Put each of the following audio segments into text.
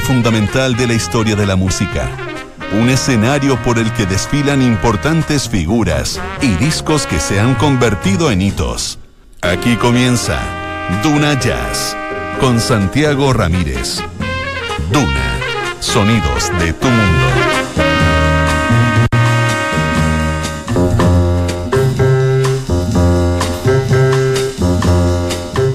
fundamental de la historia de la música. Un escenario por el que desfilan importantes figuras y discos que se han convertido en hitos. Aquí comienza Duna Jazz con Santiago Ramírez. Duna, sonidos de tu mundo.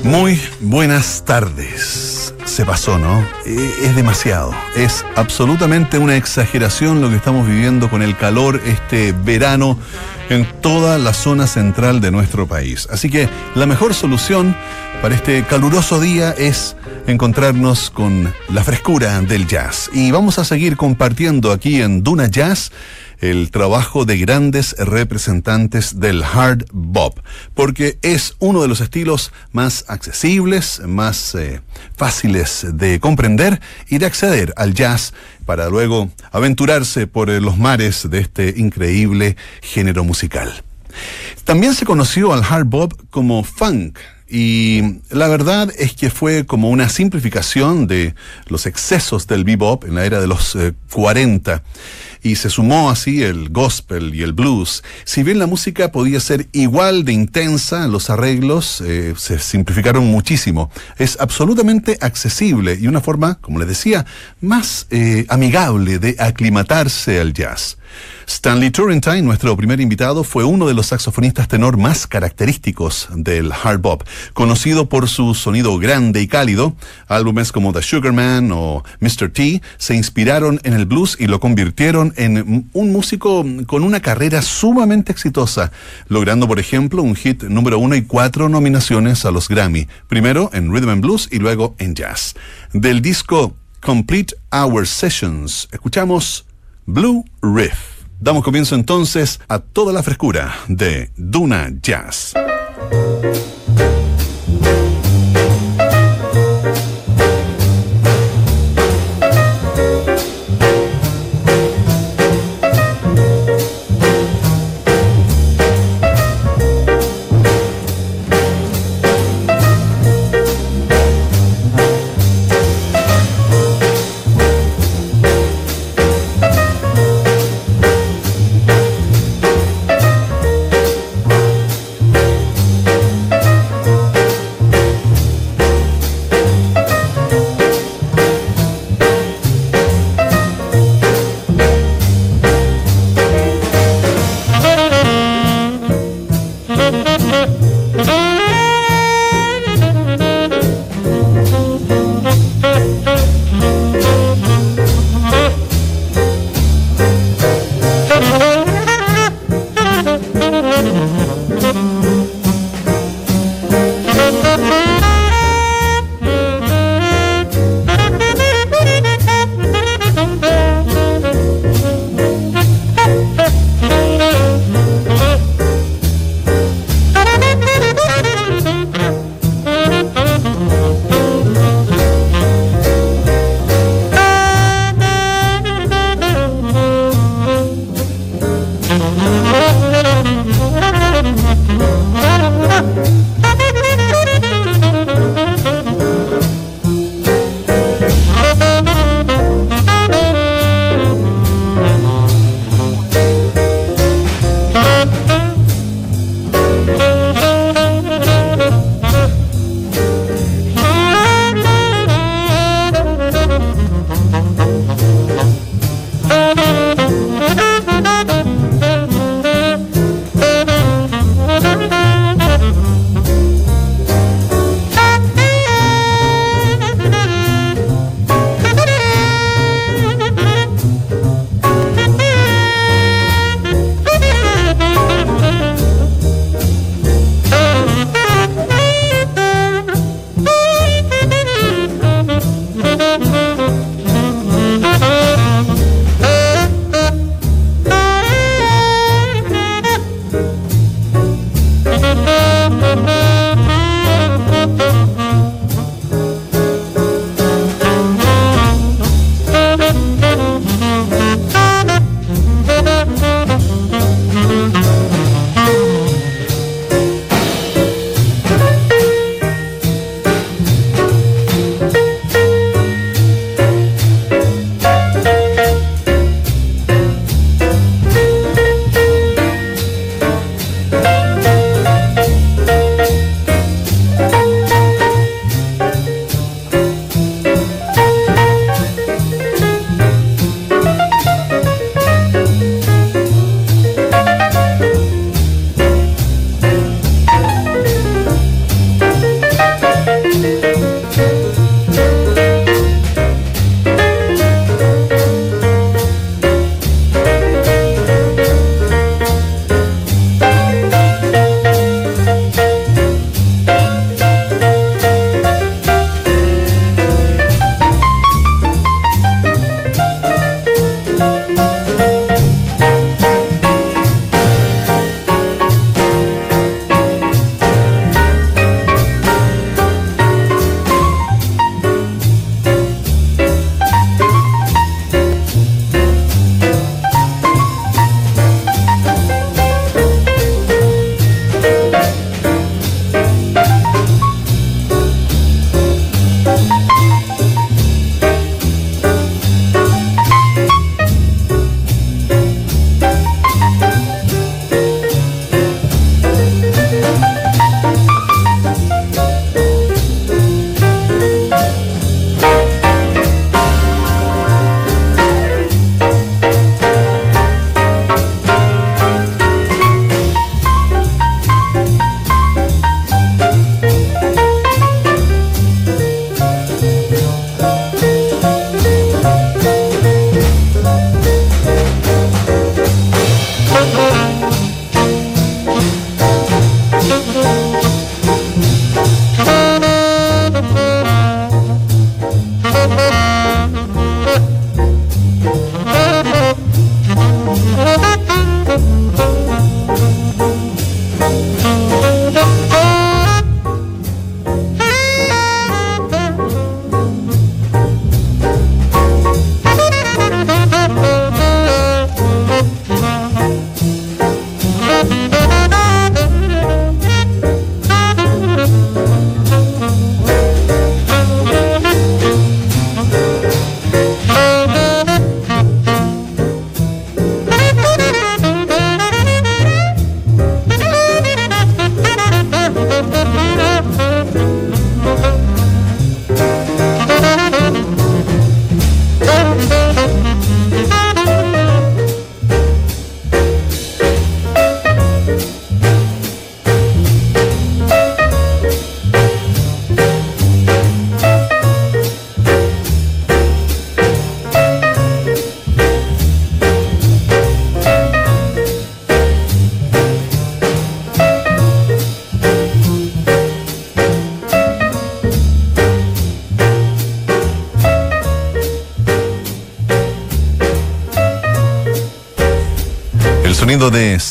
Muy buenas tardes. Se pasó, ¿no? Eh, es demasiado. Es absolutamente una exageración lo que estamos viviendo con el calor este verano en toda la zona central de nuestro país. Así que la mejor solución para este caluroso día es encontrarnos con la frescura del jazz. Y vamos a seguir compartiendo aquí en Duna Jazz el trabajo de grandes representantes del hard bop, porque es uno de los estilos más accesibles, más eh, fáciles de comprender y de acceder al jazz para luego aventurarse por eh, los mares de este increíble género musical. También se conoció al hard bop como funk, y la verdad es que fue como una simplificación de los excesos del bebop en la era de los 40 y se sumó así el gospel y el blues. Si bien la música podía ser igual de intensa, los arreglos eh, se simplificaron muchísimo. Es absolutamente accesible y una forma, como les decía, más eh, amigable de aclimatarse al jazz. Stanley Turrentine, nuestro primer invitado, fue uno de los saxofonistas tenor más característicos del hard bop, conocido por su sonido grande y cálido. Álbumes como The Sugarman o Mr. T se inspiraron en el blues y lo convirtieron en un músico con una carrera sumamente exitosa, logrando, por ejemplo, un hit número uno y cuatro nominaciones a los Grammy, primero en Rhythm and Blues y luego en Jazz. Del disco Complete Our Sessions, escuchamos Blue Riff. Damos comienzo entonces a toda la frescura de Duna Jazz.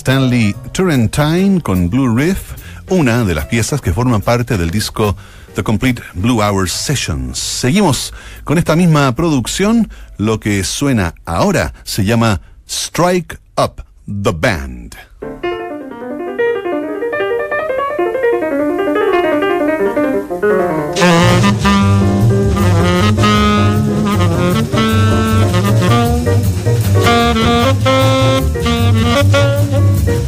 Stanley Turrentine con Blue Riff, una de las piezas que forman parte del disco The Complete Blue Hour Sessions. Seguimos con esta misma producción, lo que suena ahora se llama Strike Up the Band.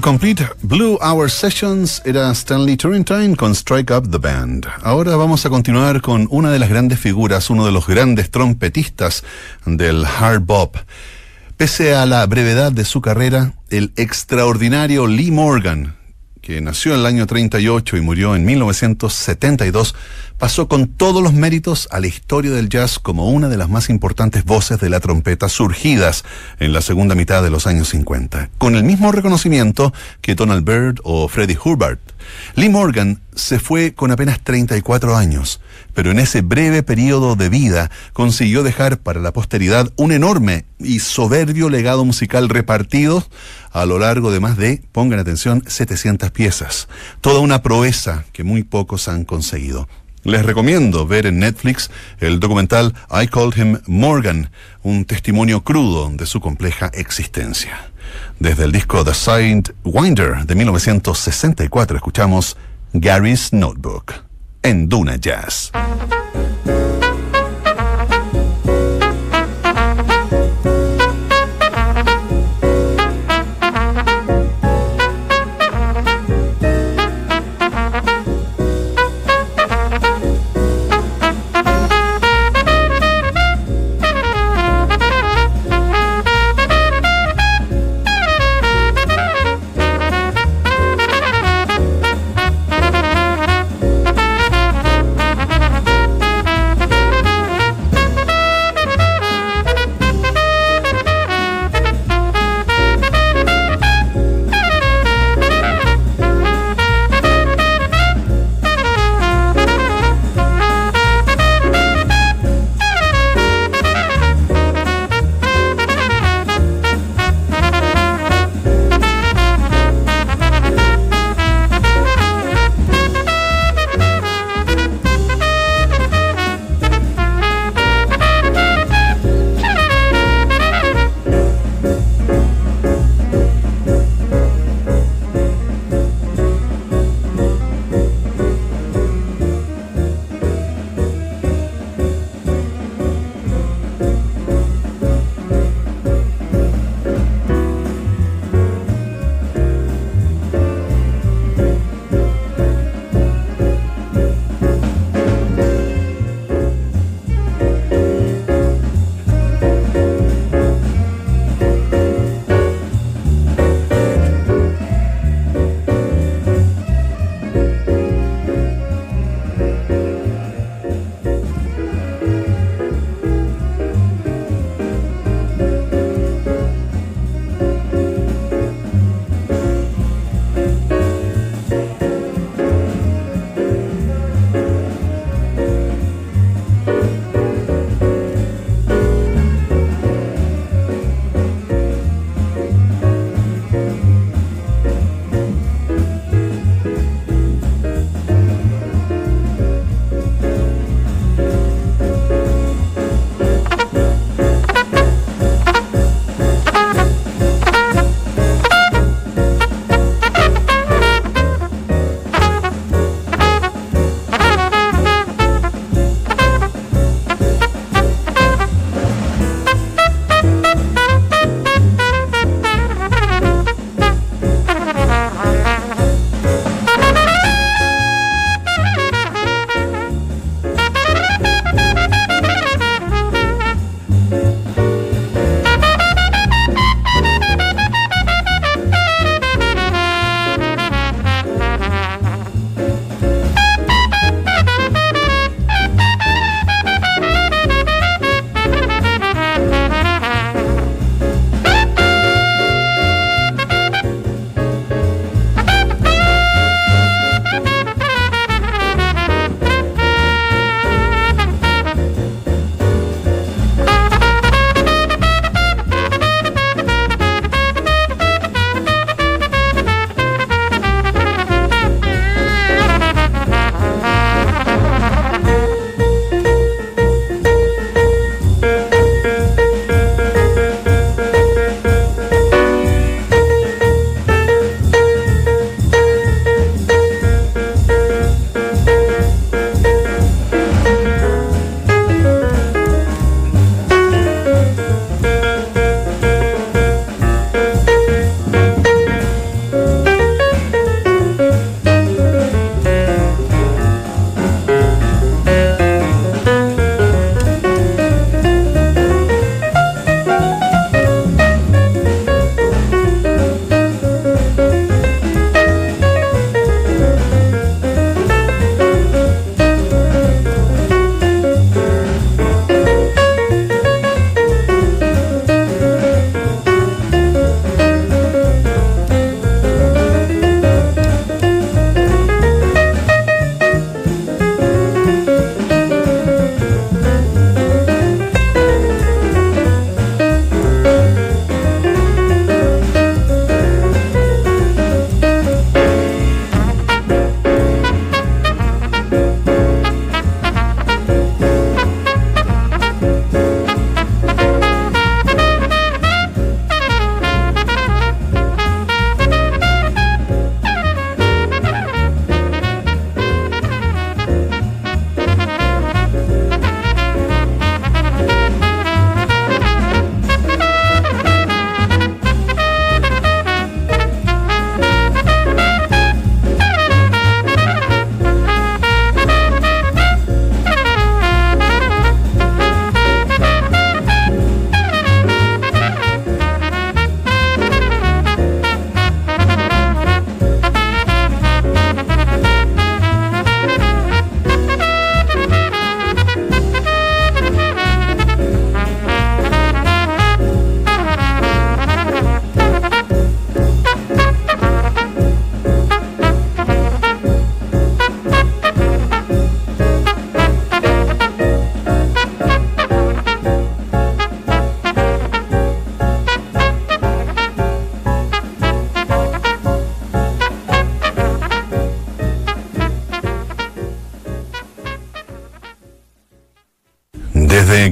Complete Blue Hour Sessions era Stanley Turrentine con Strike Up the Band. Ahora vamos a continuar con una de las grandes figuras, uno de los grandes trompetistas del hard bop. Pese a la brevedad de su carrera, el extraordinario Lee Morgan, que nació en el año 38 y murió en 1972, pasó con todos los méritos a la historia del jazz como una de las más importantes voces de la trompeta surgidas en la segunda mitad de los años 50, con el mismo reconocimiento que Donald Byrd o Freddie Hubbard. Lee Morgan se fue con apenas 34 años, pero en ese breve periodo de vida consiguió dejar para la posteridad un enorme y soberbio legado musical repartido a lo largo de más de, pongan atención, 700 piezas. Toda una proeza que muy pocos han conseguido. Les recomiendo ver en Netflix el documental I Called Him Morgan, un testimonio crudo de su compleja existencia. Desde el disco The Winder de 1964 escuchamos Gary's Notebook en Duna Jazz.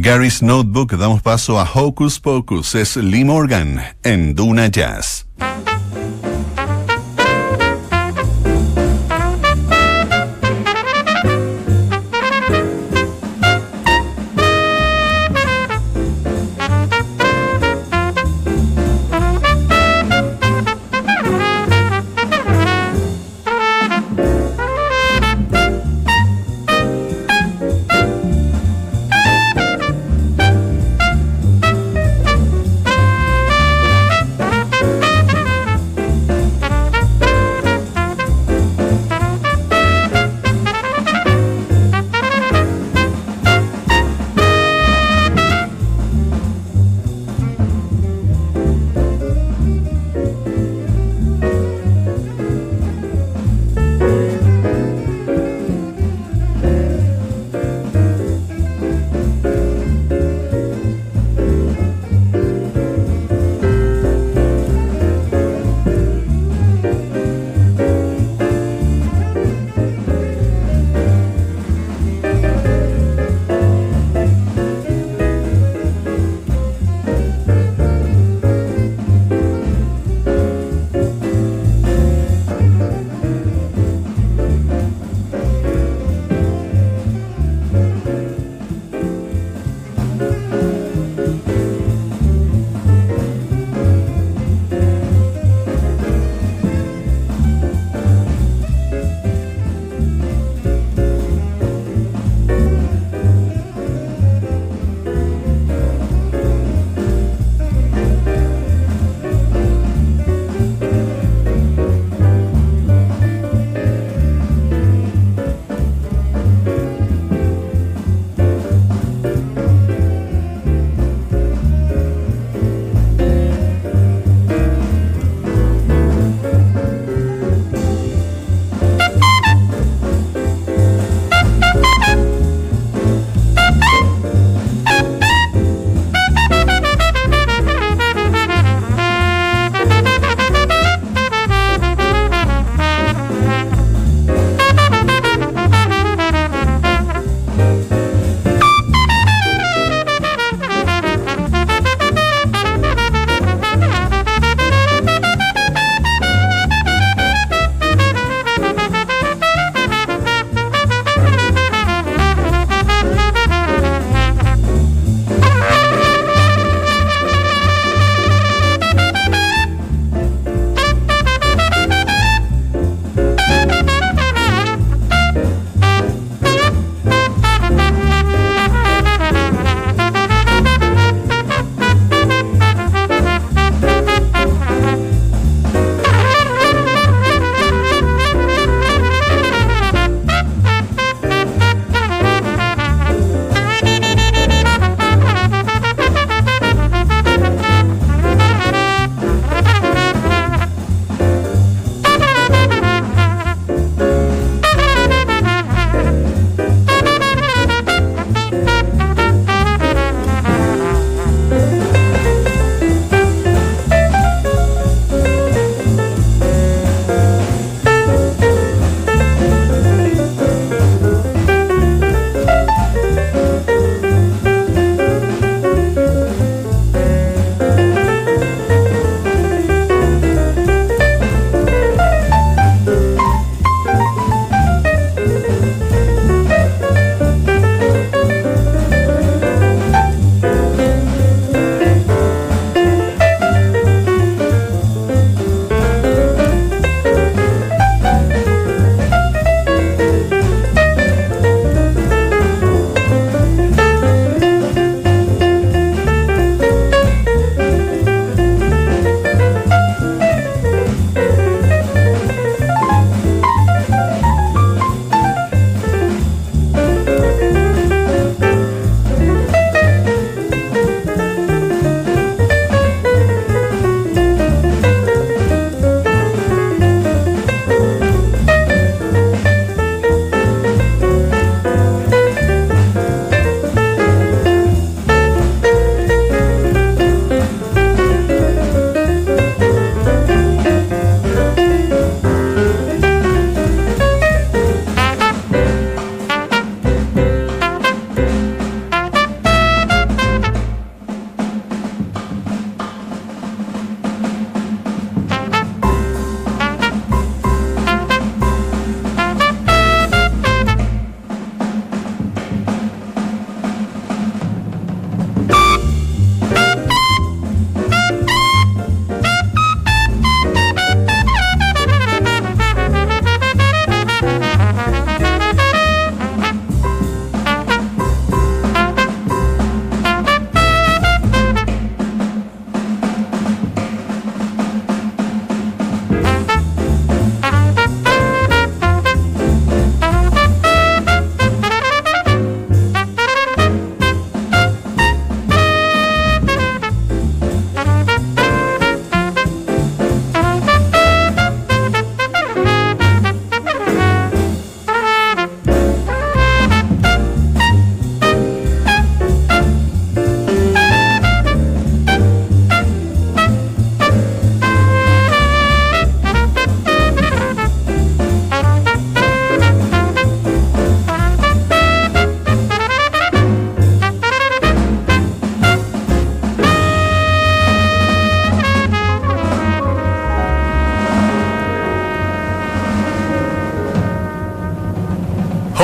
Gary's Notebook damos paso a Hocus Pocus. Es Lee Morgan en Duna Jazz.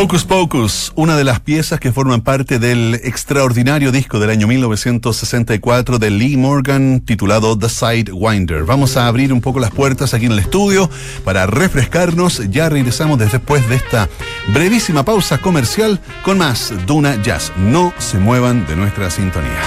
Hocus Pocus, una de las piezas que forman parte del extraordinario disco del año 1964 de Lee Morgan titulado The Sidewinder. Vamos a abrir un poco las puertas aquí en el estudio para refrescarnos. Ya regresamos después de esta brevísima pausa comercial con más Duna Jazz. No se muevan de nuestra sintonía.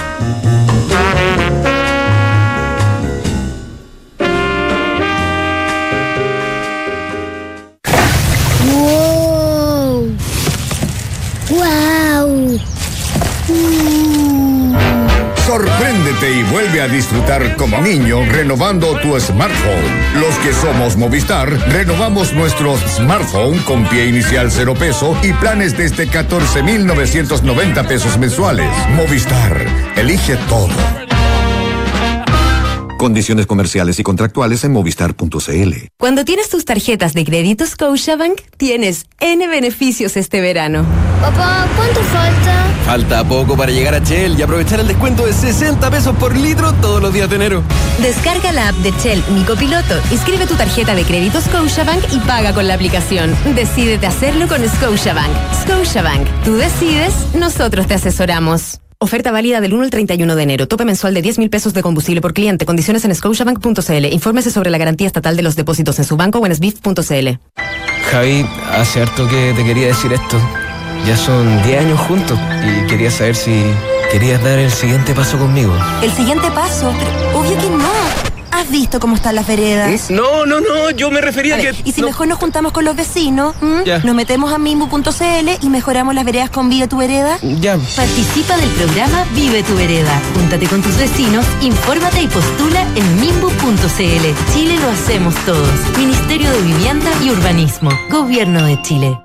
A disfrutar como niño renovando tu smartphone. Los que somos Movistar, renovamos nuestro smartphone con pie inicial cero peso y planes desde 14,990 pesos mensuales. Movistar, elige todo. Condiciones comerciales y contractuales en movistar.cl. Cuando tienes tus tarjetas de crédito Scotiabank, tienes N beneficios este verano. Papá, ¿cuánto falta? Falta poco para llegar a Shell y aprovechar el descuento de 60 pesos por litro todos los días de enero. Descarga la app de Shell Mi Copiloto, inscribe tu tarjeta de crédito Scotiabank y paga con la aplicación. Decídete hacerlo con Scotiabank. Scotiabank, tú decides, nosotros te asesoramos. Oferta válida del 1 al 31 de enero. Tope mensual de 10 mil pesos de combustible por cliente. Condiciones en scotiabank.cl. Infórmese sobre la garantía estatal de los depósitos en su banco o en sbif.cl. Javi, hace harto que te quería decir esto. Ya son 10 años juntos y quería saber si querías dar el siguiente paso conmigo. ¿El siguiente paso? Pero obvio que no. ¿Has visto cómo están las veredas? No, no, no, yo me refería A a ver, que... y si no- mejor nos juntamos con los vecinos. Ya. nos metemos a mimbu.cl y mejoramos las veredas con Vive tu Vereda. Ya, Participa del programa Vive tu Vereda. Júntate con tus vecinos, infórmate y postula en mimbu.cl. Chile lo hacemos todos. Ministerio de Vivienda y Urbanismo. Gobierno de Chile.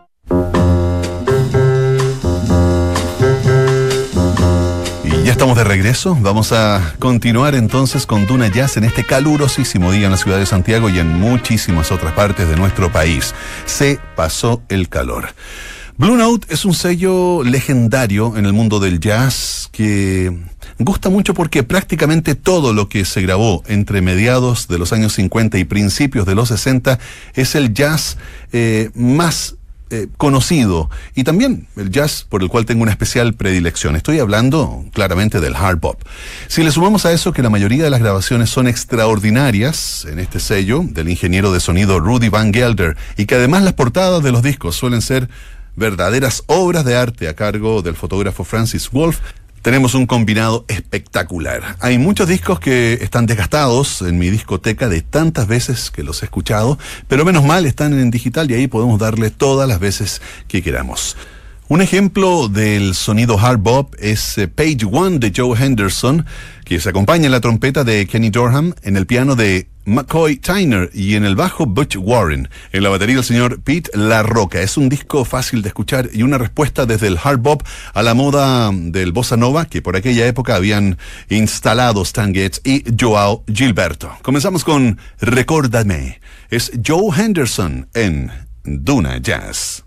Estamos de regreso. Vamos a continuar entonces con Duna Jazz en este calurosísimo día en la ciudad de Santiago y en muchísimas otras partes de nuestro país. Se pasó el calor. Blue Note es un sello legendario en el mundo del jazz que gusta mucho porque prácticamente todo lo que se grabó entre mediados de los años 50 y principios de los 60 es el jazz eh, más eh, conocido y también el jazz por el cual tengo una especial predilección. Estoy hablando claramente del hard bop. Si le sumamos a eso que la mayoría de las grabaciones son extraordinarias en este sello del ingeniero de sonido Rudy Van Gelder y que además las portadas de los discos suelen ser verdaderas obras de arte a cargo del fotógrafo Francis Wolf, tenemos un combinado espectacular. Hay muchos discos que están desgastados en mi discoteca de tantas veces que los he escuchado, pero menos mal están en digital y ahí podemos darle todas las veces que queramos. Un ejemplo del sonido hard bop es eh, Page One de Joe Henderson, que se acompaña en la trompeta de Kenny Dorham, en el piano de McCoy Tyner y en el bajo Butch Warren. En la batería el señor Pete La Roca. Es un disco fácil de escuchar y una respuesta desde el hard bop a la moda del bossa nova que por aquella época habían instalado Stan Getz y Joao Gilberto. Comenzamos con Recórdame. Es Joe Henderson en Duna Jazz.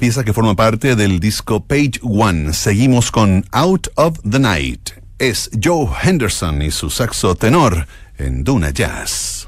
Piezas que forma parte del disco Page One. Seguimos con Out of the Night. Es Joe Henderson y su saxo tenor en Duna Jazz.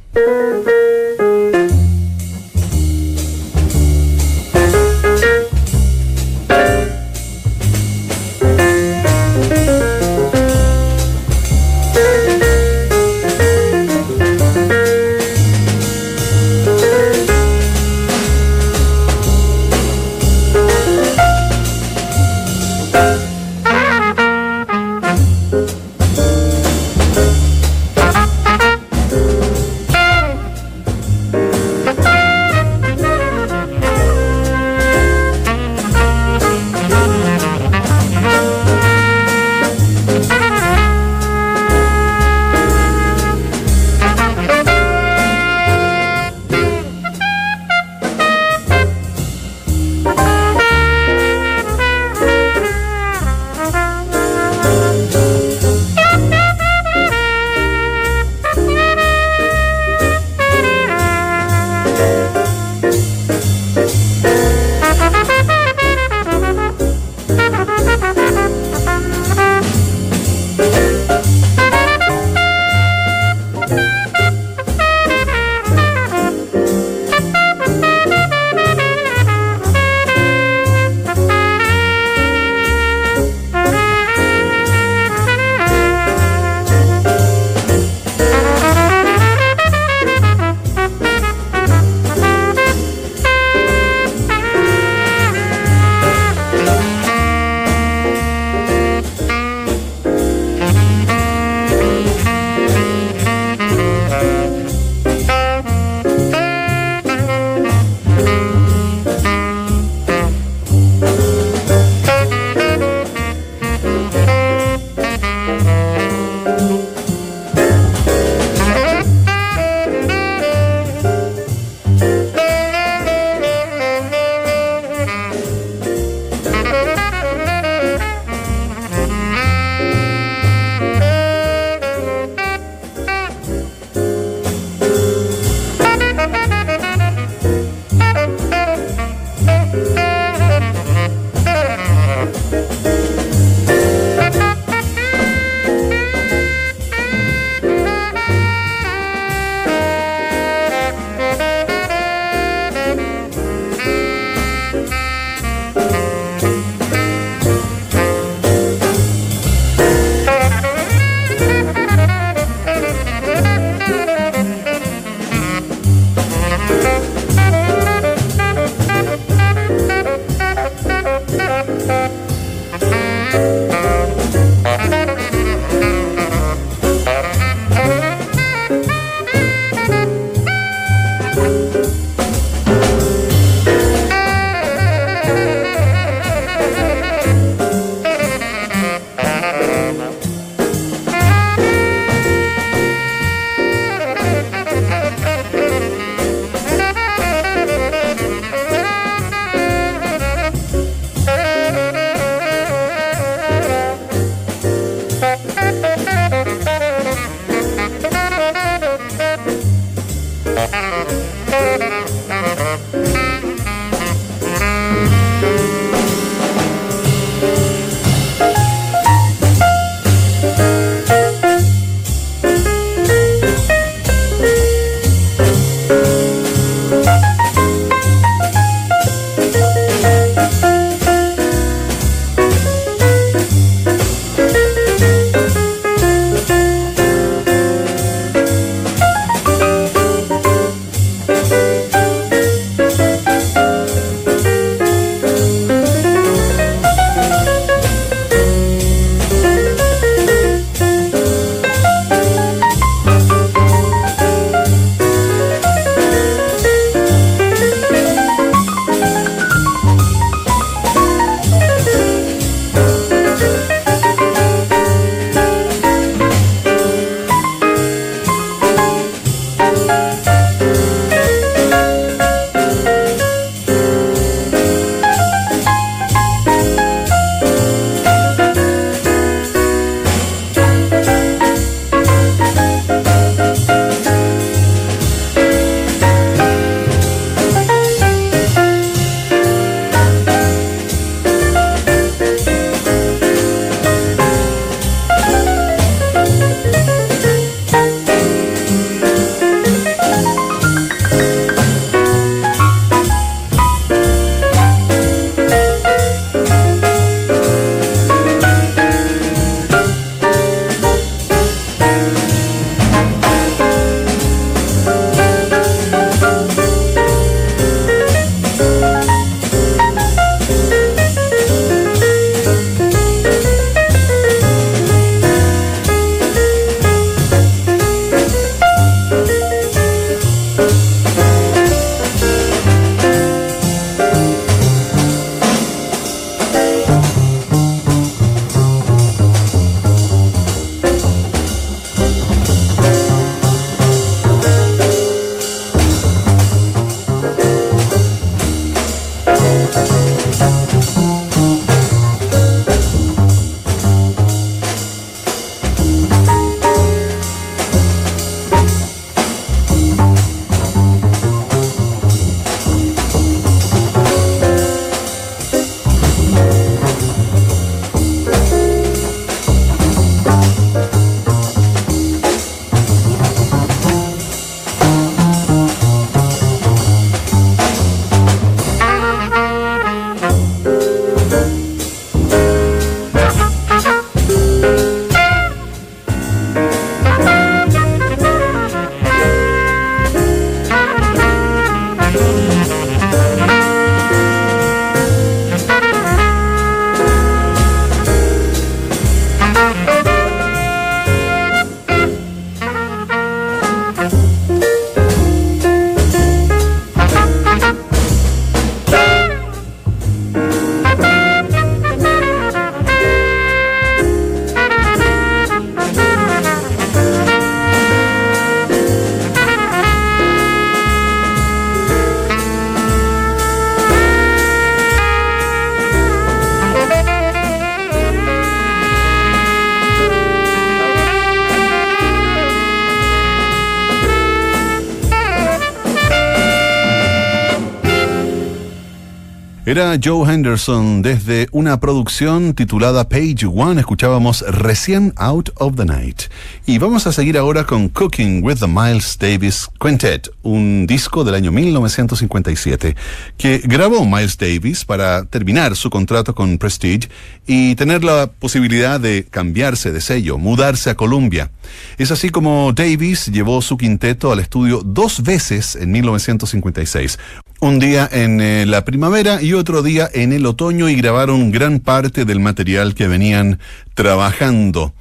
Era Joe Henderson desde una producción titulada Page One. Escuchábamos recién Out of the Night. Y vamos a seguir ahora con Cooking with the Miles Davis Quintet, un disco del año 1957 que grabó Miles Davis para terminar su contrato con Prestige y tener la posibilidad de cambiarse de sello, mudarse a Columbia. Es así como Davis llevó su quinteto al estudio dos veces en 1956 un día en eh, la primavera y otro día en el otoño y grabaron gran parte del material que venían trabajando.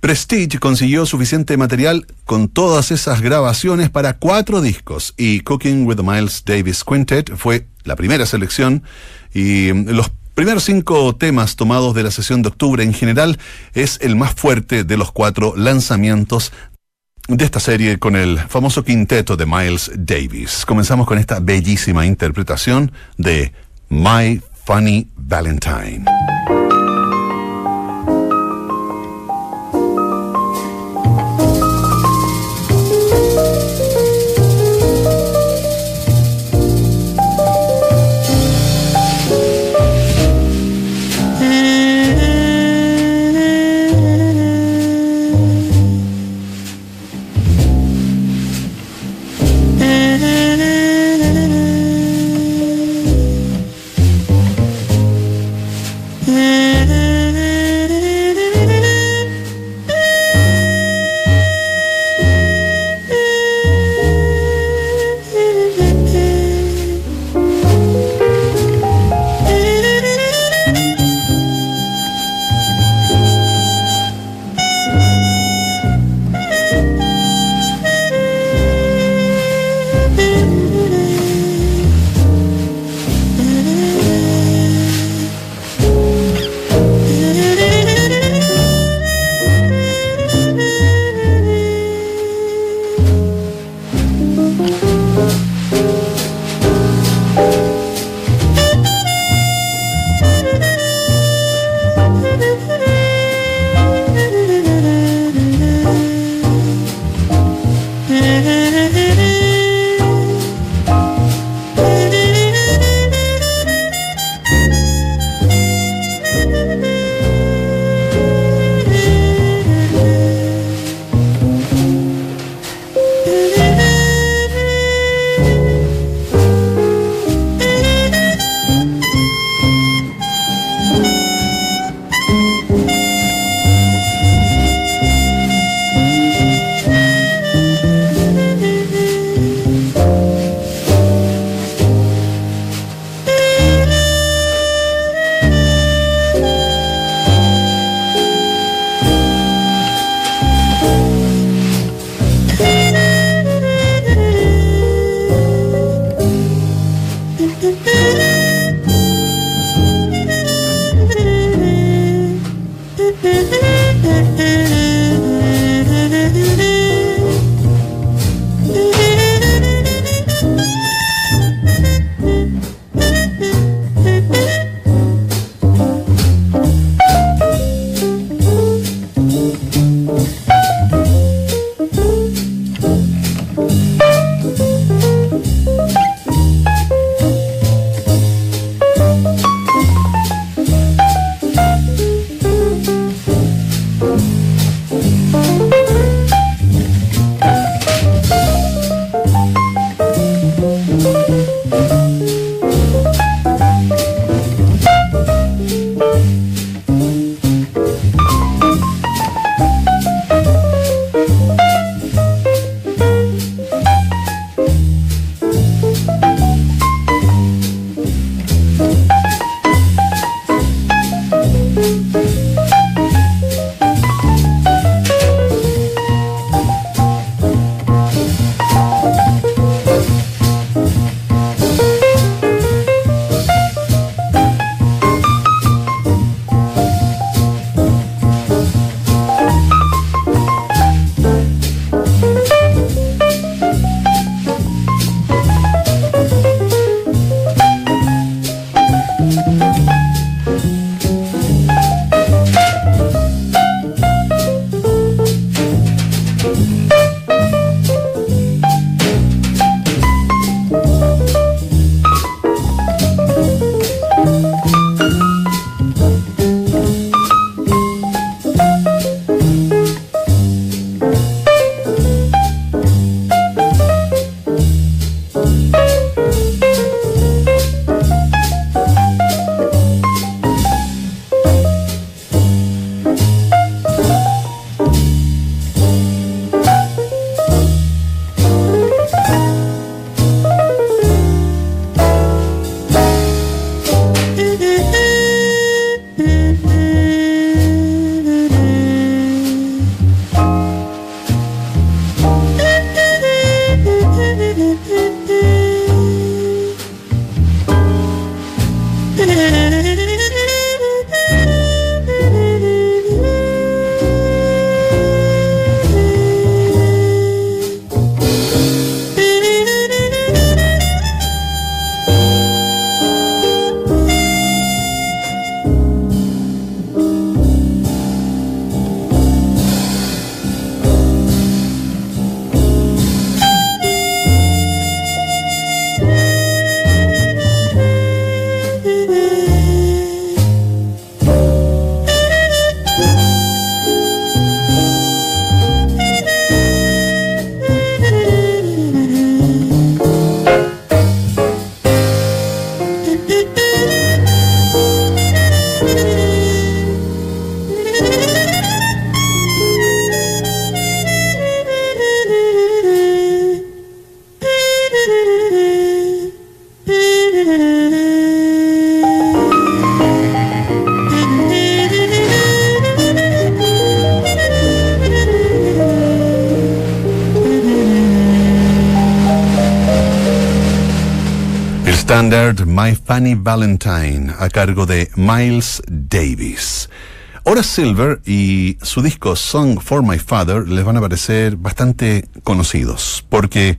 Prestige consiguió suficiente material con todas esas grabaciones para cuatro discos y Cooking with the Miles Davis Quintet fue la primera selección y mm, los primeros cinco temas tomados de la sesión de octubre en general es el más fuerte de los cuatro lanzamientos de esta serie con el famoso quinteto de Miles Davis. Comenzamos con esta bellísima interpretación de My Funny Valentine. Funny Valentine a cargo de Miles Davis. Horace Silver y su disco Song for My Father les van a parecer bastante conocidos, porque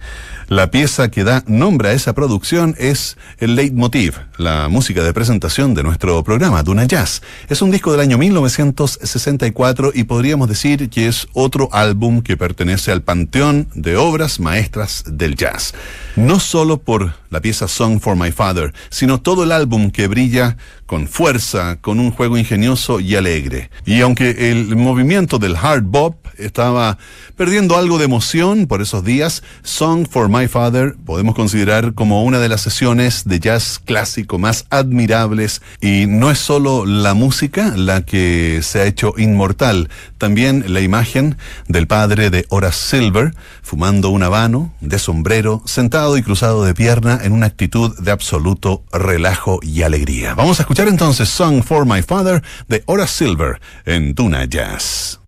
la pieza que da nombre a esa producción es el leitmotiv, la música de presentación de nuestro programa, Duna Jazz. Es un disco del año 1964 y podríamos decir que es otro álbum que pertenece al panteón de obras maestras del jazz. No solo por la pieza Song for My Father, sino todo el álbum que brilla con fuerza, con un juego ingenioso y alegre. Y aunque el movimiento del hard bop estaba perdiendo algo de emoción por esos días, Song for My Father podemos considerar como una de las sesiones de jazz clásico más admirables y no es solo la música la que se ha hecho inmortal, también la imagen del padre de Horace Silver fumando un habano de sombrero, sentado y cruzado de pierna en una actitud de absoluto relajo y alegría. Vamos a escuchar entonces Song for My Father de Horace Silver en Tuna Jazz.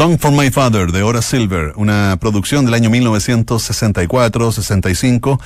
Song for My Father de Hora Silver, una producción del año 1964-65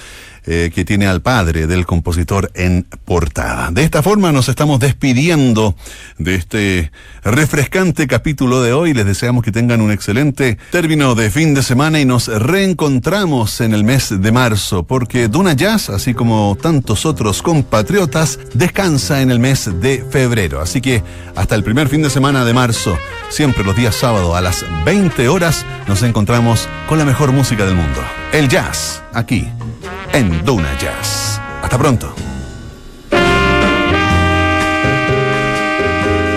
eh, que tiene al padre del compositor en portada. De esta forma nos estamos despidiendo de este refrescante capítulo de hoy. Les deseamos que tengan un excelente término de fin de semana y nos reencontramos en el mes de marzo, porque Duna Jazz, así como tantos otros compatriotas, descansa en el mes de febrero. Así que hasta el primer fin de semana de marzo, siempre los días sábados a las 20 horas, nos encontramos con la mejor música del mundo. El jazz, aquí en Duna Jazz. Hasta pronto.